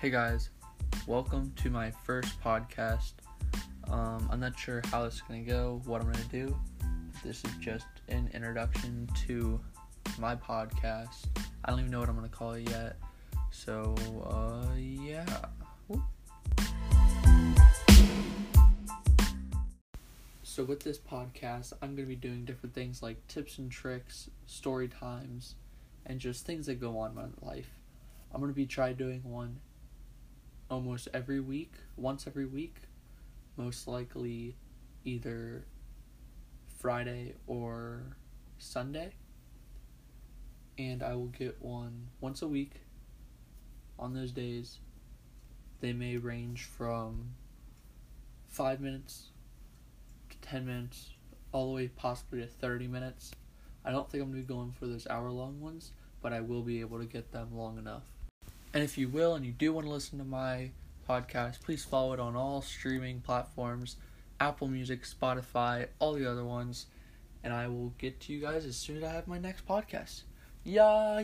Hey guys, welcome to my first podcast. Um, I'm not sure how this is gonna go, what I'm gonna do. This is just an introduction to my podcast. I don't even know what I'm gonna call it yet. So, uh, yeah. So, with this podcast, I'm gonna be doing different things like tips and tricks, story times, and just things that go on in my life. I'm gonna be try doing one almost every week, once every week, most likely either Friday or Sunday. And I will get one once a week on those days. They may range from 5 minutes to 10 minutes, all the way possibly to 30 minutes. I don't think I'm going to be going for those hour long ones, but I will be able to get them long enough. And if you will and you do want to listen to my podcast, please follow it on all streaming platforms Apple Music, Spotify, all the other ones. And I will get to you guys as soon as I have my next podcast. Yeah!